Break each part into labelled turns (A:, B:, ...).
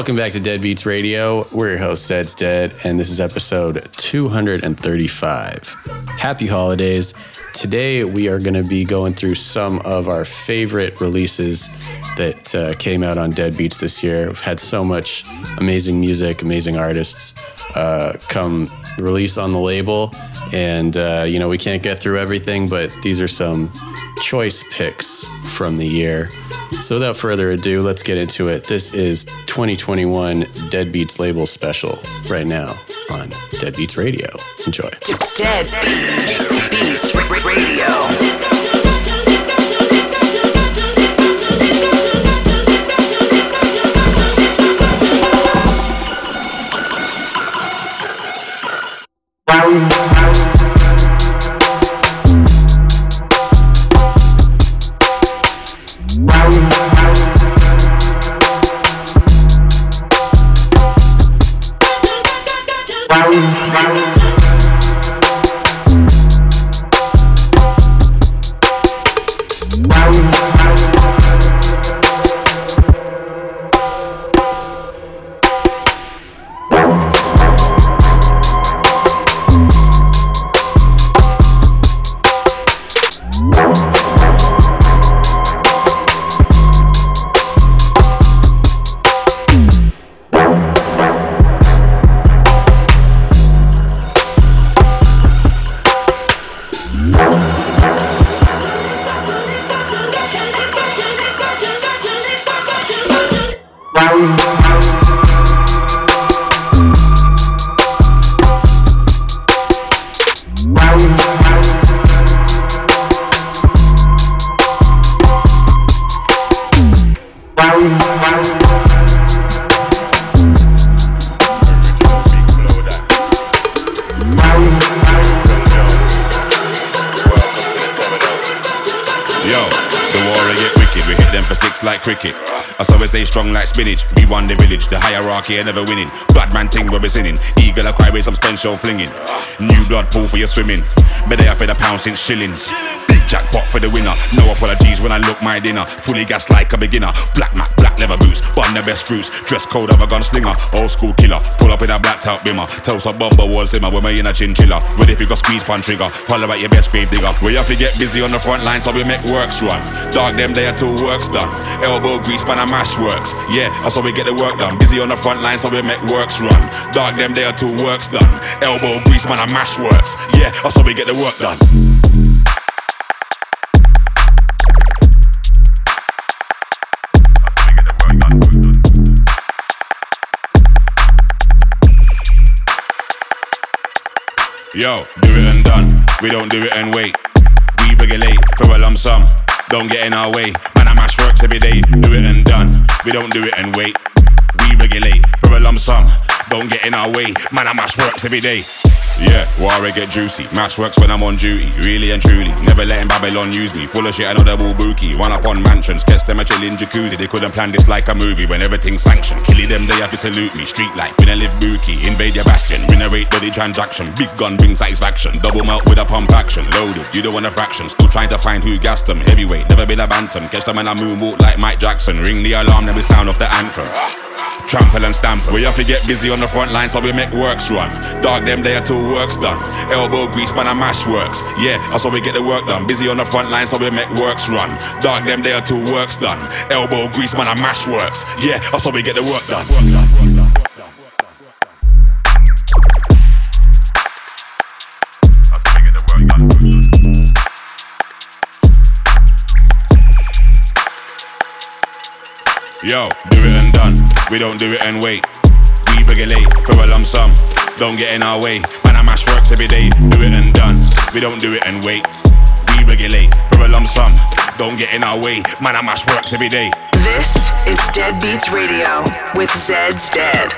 A: Welcome
B: back to Dead Beats Radio. We're your host, Zed's Dead, and this is episode 235. Happy holidays. Today, we are going to be going through some of our favorite releases that uh, came out on Dead Beats this year. We've had so much amazing music, amazing artists uh, come release on the label, and uh, you know, we can't get through everything, but these are some choice picks from the year. So without further ado, let's get into it. This is 2021 Dead Beats label special right now on Dead Beats Radio. Enjoy.
A: Dead Beats Radio.
C: Yo, Ain't never winning. Blood man ting where we sinning. Eagle a cry with some stench show flinging. New blood pool for your swimming. Better have the pound since shillings. Big jackpot for the winner. No apologies when I look my dinner. Fully gas like a beginner. Black Mac, leather boots. Bun the best fruits. Dress code of a gunslinger. Old school killer. Pull up in a blacked out bimmer. Toast a bumper wall simmer. With me in a chinchilla. Ready if you got squeeze pan trigger. Holler at your best grave digger. We have to get busy on the front line so we make works run. Dog them there till work's done. Elbow grease pan and mash works. Yeah, that's how we get the work done. Busy on the front line so we make works run. Dog them there till work's done. Elbow grease pan and mash works. Yeah, that's how we get the work done. Yo, do it and done. We don't do it and wait. We regulate for a lump sum. Don't get in our way. Man, I mash works every day. Do it and done. We don't do it and wait. We regulate for a lump sum. Don't get in our way. Man, I mash works every day. Yeah, war get juicy. Mash works when I'm on duty. Really and truly. Never letting Babylon use me. Full of shit, I know they're all bookie. One up on mansions. Catch them a chillin' jacuzzi. They couldn't plan this like a movie when everything's sanctioned. Killing them, they have to salute me. Street life, we don't live bookie. Invade your bastion. Renovate body transaction. Big gun bring satisfaction. Double melt with a pump action. Loaded, you don't want a fraction. Still trying to find who gassed them. Heavyweight, never been a bantam. Catch them in a moonwalk like Mike Jackson. Ring the alarm, then we sound off the anthem. trample and stamp. We have to get busy on the front line so we make works run. Dog them there till work's done. Elbow grease, man, I mash works. Yeah, that's how we get the work done. Busy on the front line so we make works run. Dog them there till work's done. Elbow grease, man, I mash works. Yeah, that's how we get the work done. Yo, do it and done. We don't do it and wait. We regulate for a lump sum. Don't get in our way. I mash works every day. Do it and done. We don't do it and wait. We regulate for a lump sum. Don't get in our way. Man, I mash works every day.
A: This is Dead Beats Radio with Zed's Dead.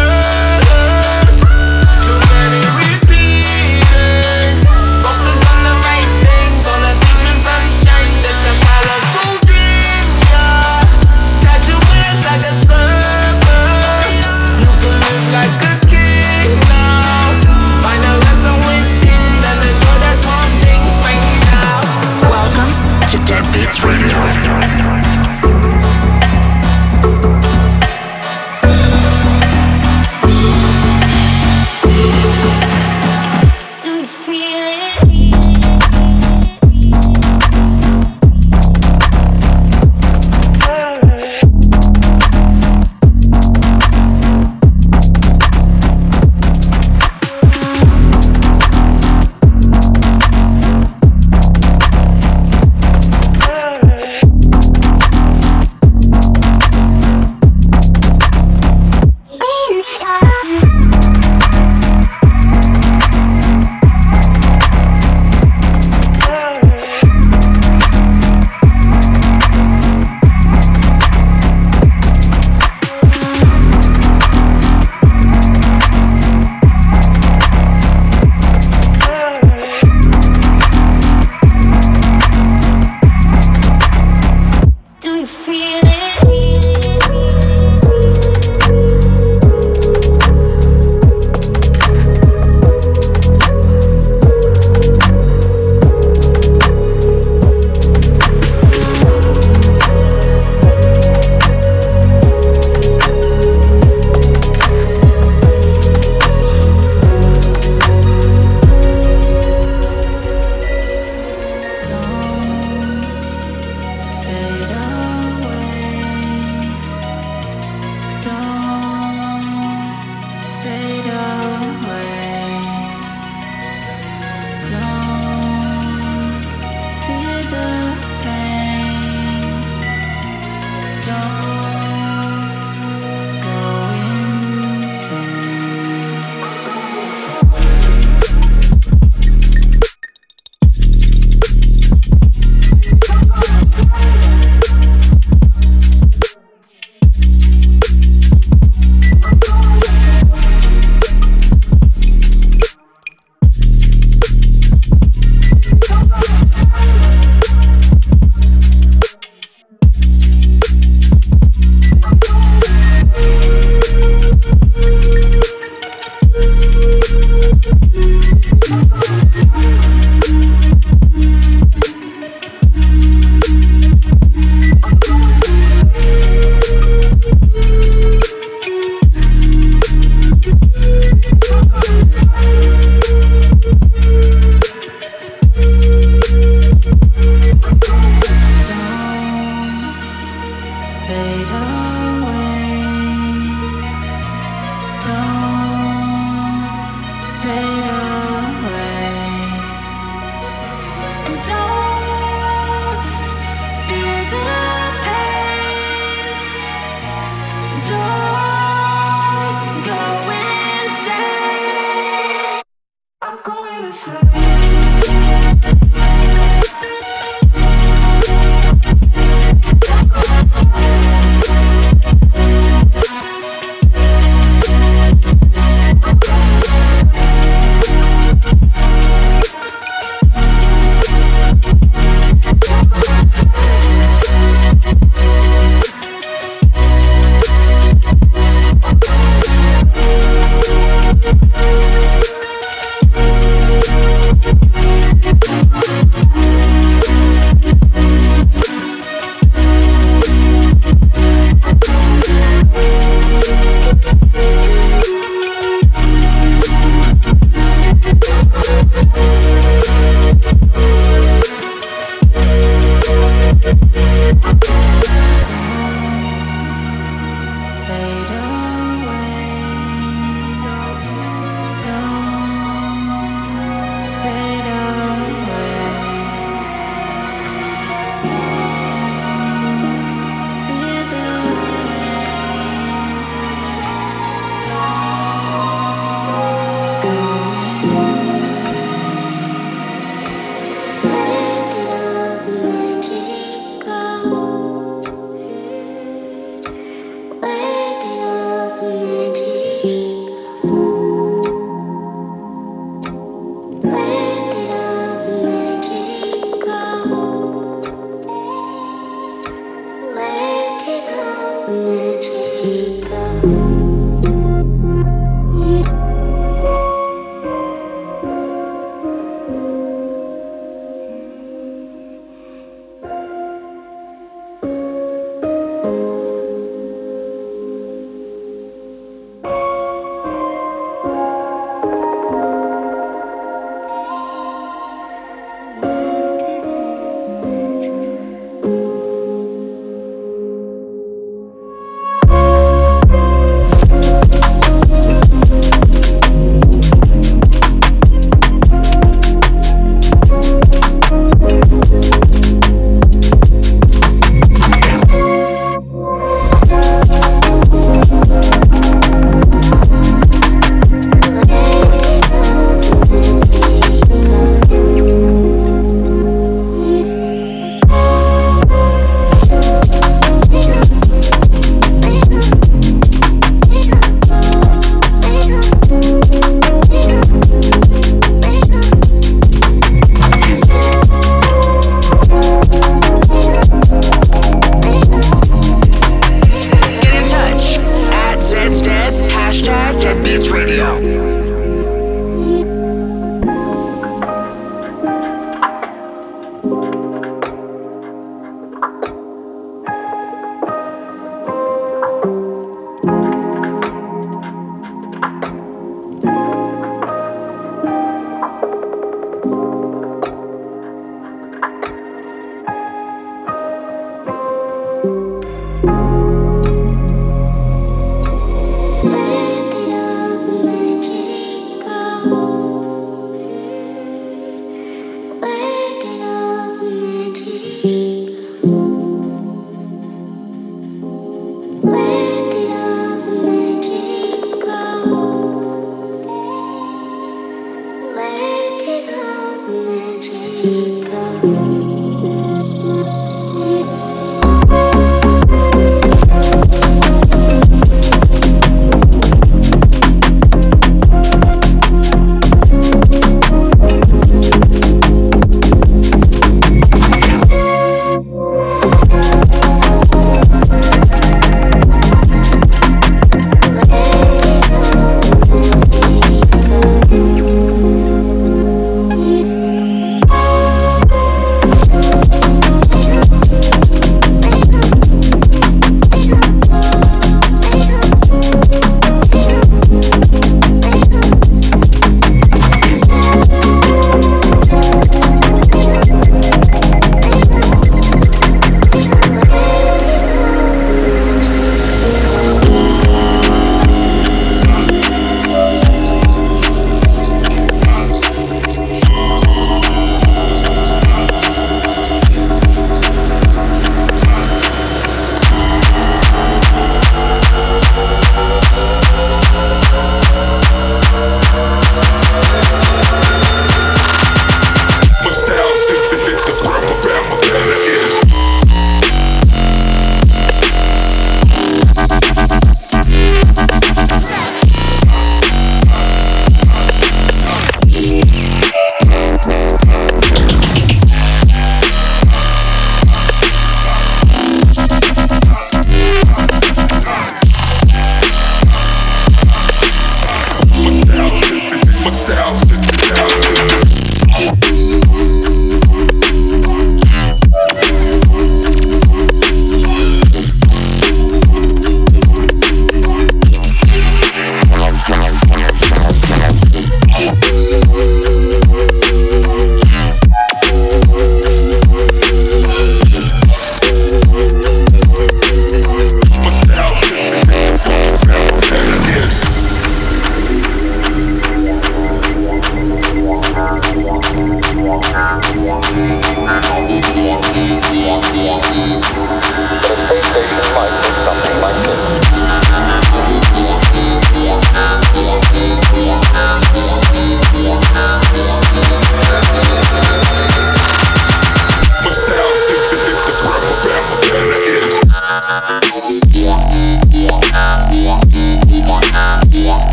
A: girl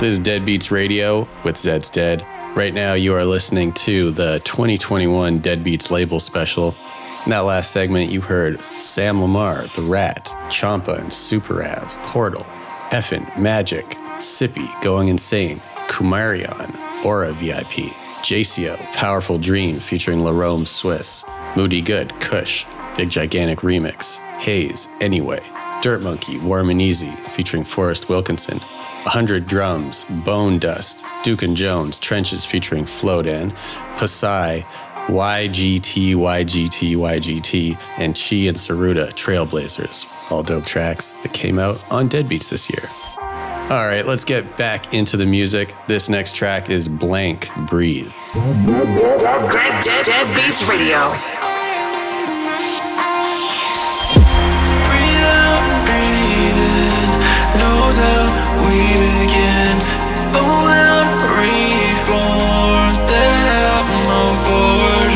B: This is Dead Beats Radio with Zeds Dead. Right now, you are listening to the 2021 Dead Beats label special. In that last segment, you heard Sam Lamar, The Rat, Champa and Super Av, Portal, Effin, Magic, Sippy, Going Insane, Kumarion, Aura VIP, JCO, Powerful Dream featuring Larome Swiss, Moody Good, Kush, Big Gigantic Remix, Haze, Anyway, Dirt Monkey, Warm and Easy featuring Forrest Wilkinson, 100 Drums, Bone Dust, Duke and Jones, Trenches featuring Flowdan, Pasai, YGT, YGT, YGT, and Chi and Saruda, Trailblazers. All dope tracks that came out on Deadbeats this year. All right, let's get back into the music. This next track is Blank Breathe.
A: Dead, dead, dead Beats Radio.
D: Breathe out, breathe in. Knows how we begin. Hold out, reform. Set out, move forward.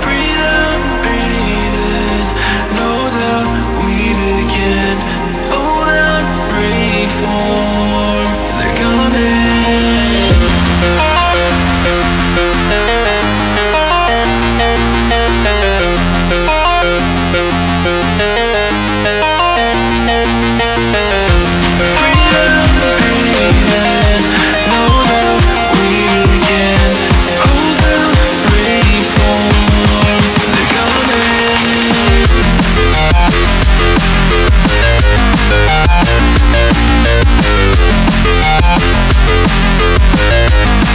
D: Breathe out, breathe in. Knows how we begin. Hold out, reform.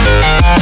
E: Bye.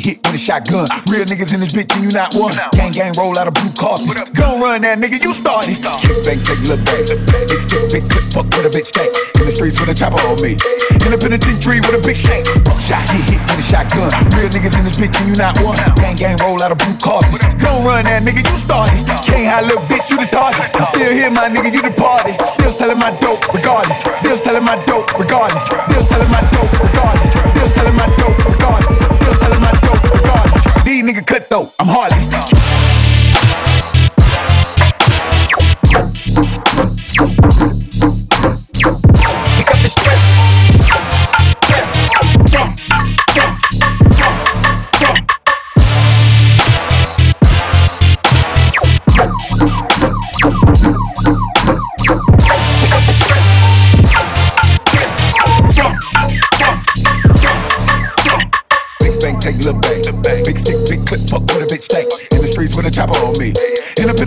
E: Hit with a shotgun. Real niggas in this bitch and you not one. Gang gang roll out of blue coffee. Gon' run that nigga, you started. Kick bang, take look back. Big stick, big clip, fuck with a bitch stank. In the streets with a chopper on me. In a penitentiary with a big shank. Buckshot, get hit with a shotgun. Real niggas in this bitch and you not one. Gang gang roll out of blue coffee. Gon' run that nigga, you started. Can't hide little bitch, you the target. I'm still here, my nigga, you the party. Still selling my dope, regardless. Still selling my dope, regardless. Still selling my dope, regardless. Still selling my dope, regardless. Selling my dope, regardless. These nigga cut though, I'm heartless. Chopper on me.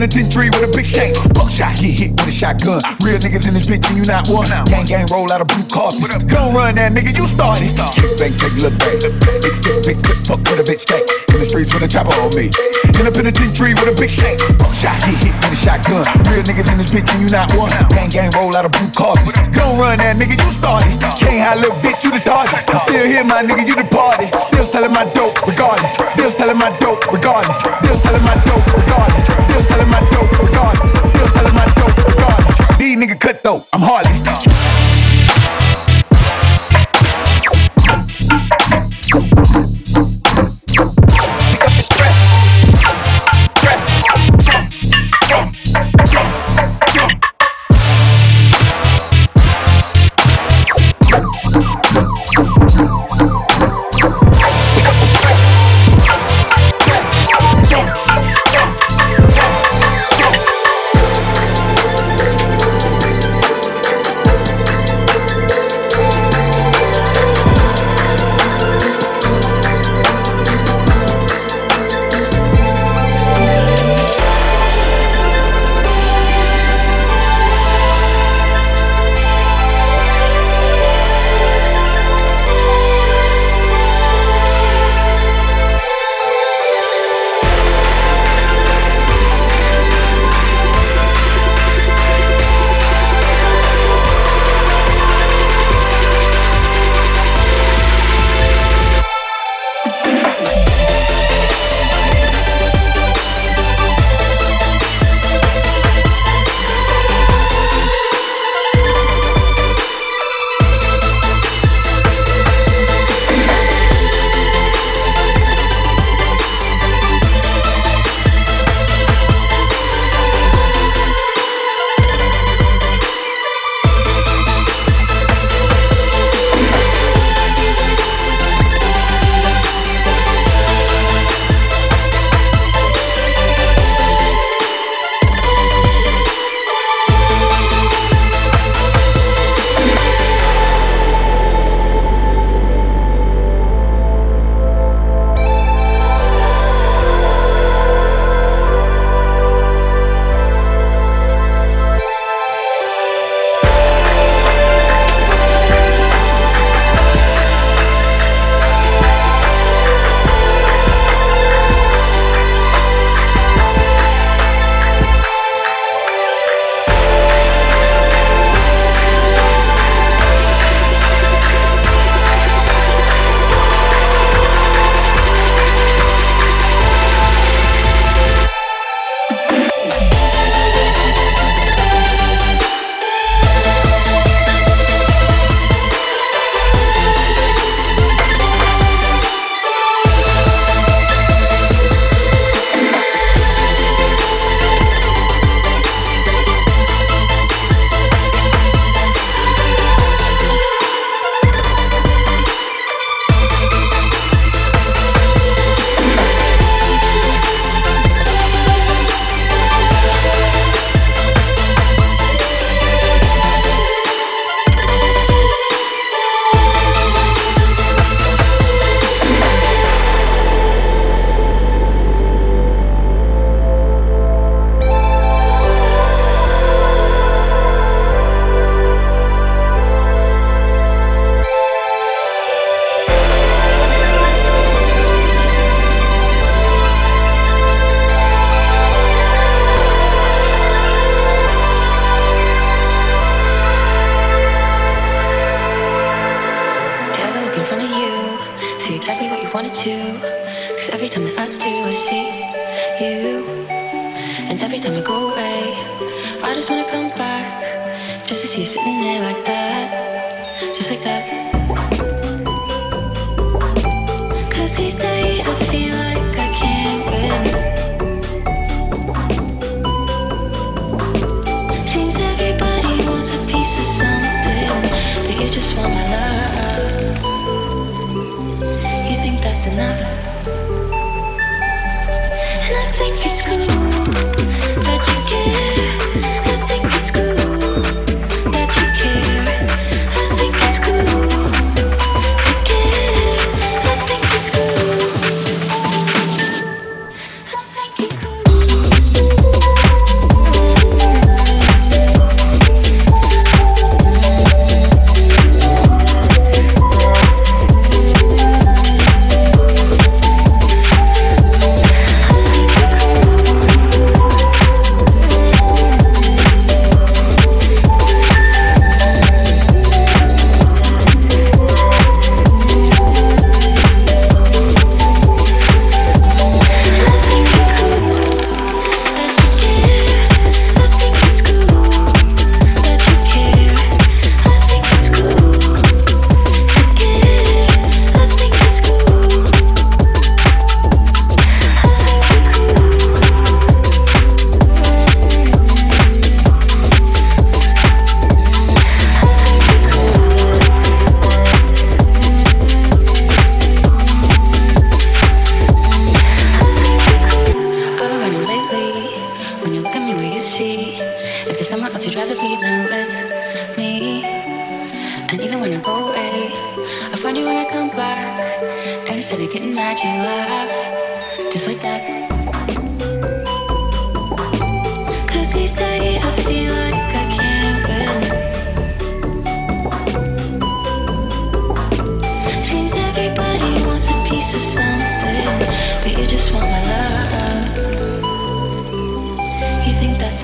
E: In a penitentiary with a big shank. Buckshot, get hit with a shotgun. Real niggas in this bitch and you not one. Gang gang roll out of blue coffee. Gon' run that nigga, you started. Big bang, take little bang. Big stick, big clip, fuck with a bitch stank. In the streets with a chopper on me. In a penitentiary with a big shank. Buckshot, get hit with a shotgun. Real niggas in this bitch and you not one. Gang gang roll out of blue coffee. Gon' run that nigga, you started. Can't hide little bitch, you the target. I'm still here, my nigga, you the party. Still selling my dope, regardless. Still selling my dope, regardless. Still selling my dope, regardless. Still selling my dope, regardless. Still selling my dope, regardless. These nigga cut though, I'm heartless.
F: See you sitting there like that. Just like that. Cause these days I feel like I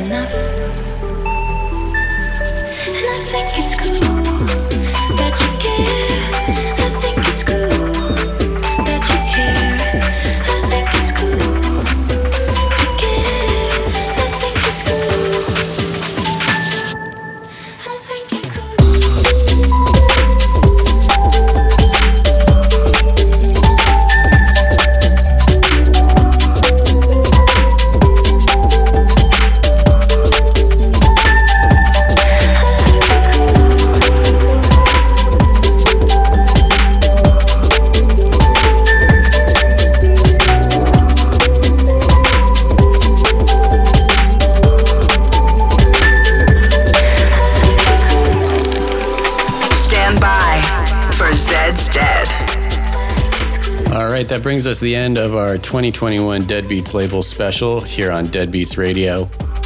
F: enough? And I think it's cool that you care.
B: That brings us to the end of our 2021 Deadbeats label special here on Deadbeats Radio.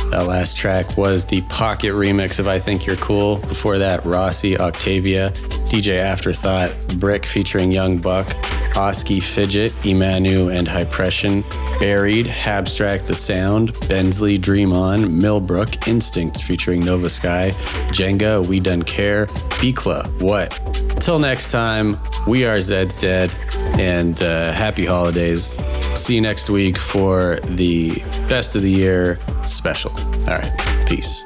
B: That last track was the Pocket remix of I Think You're Cool. Before that, Rossi, Octavia, DJ Afterthought, Brick featuring Young Buck, Oski Fidget, Emanu and Hypression, Buried, Abstract the Sound, Bensley, Dream On, Millbrook, Instincts featuring Nova Sky, Jenga, We Done Care, Bikla, What? Till next time, we are Zeds Dead, and uh, happy holidays. See you next week for the best of the year special. All right, peace.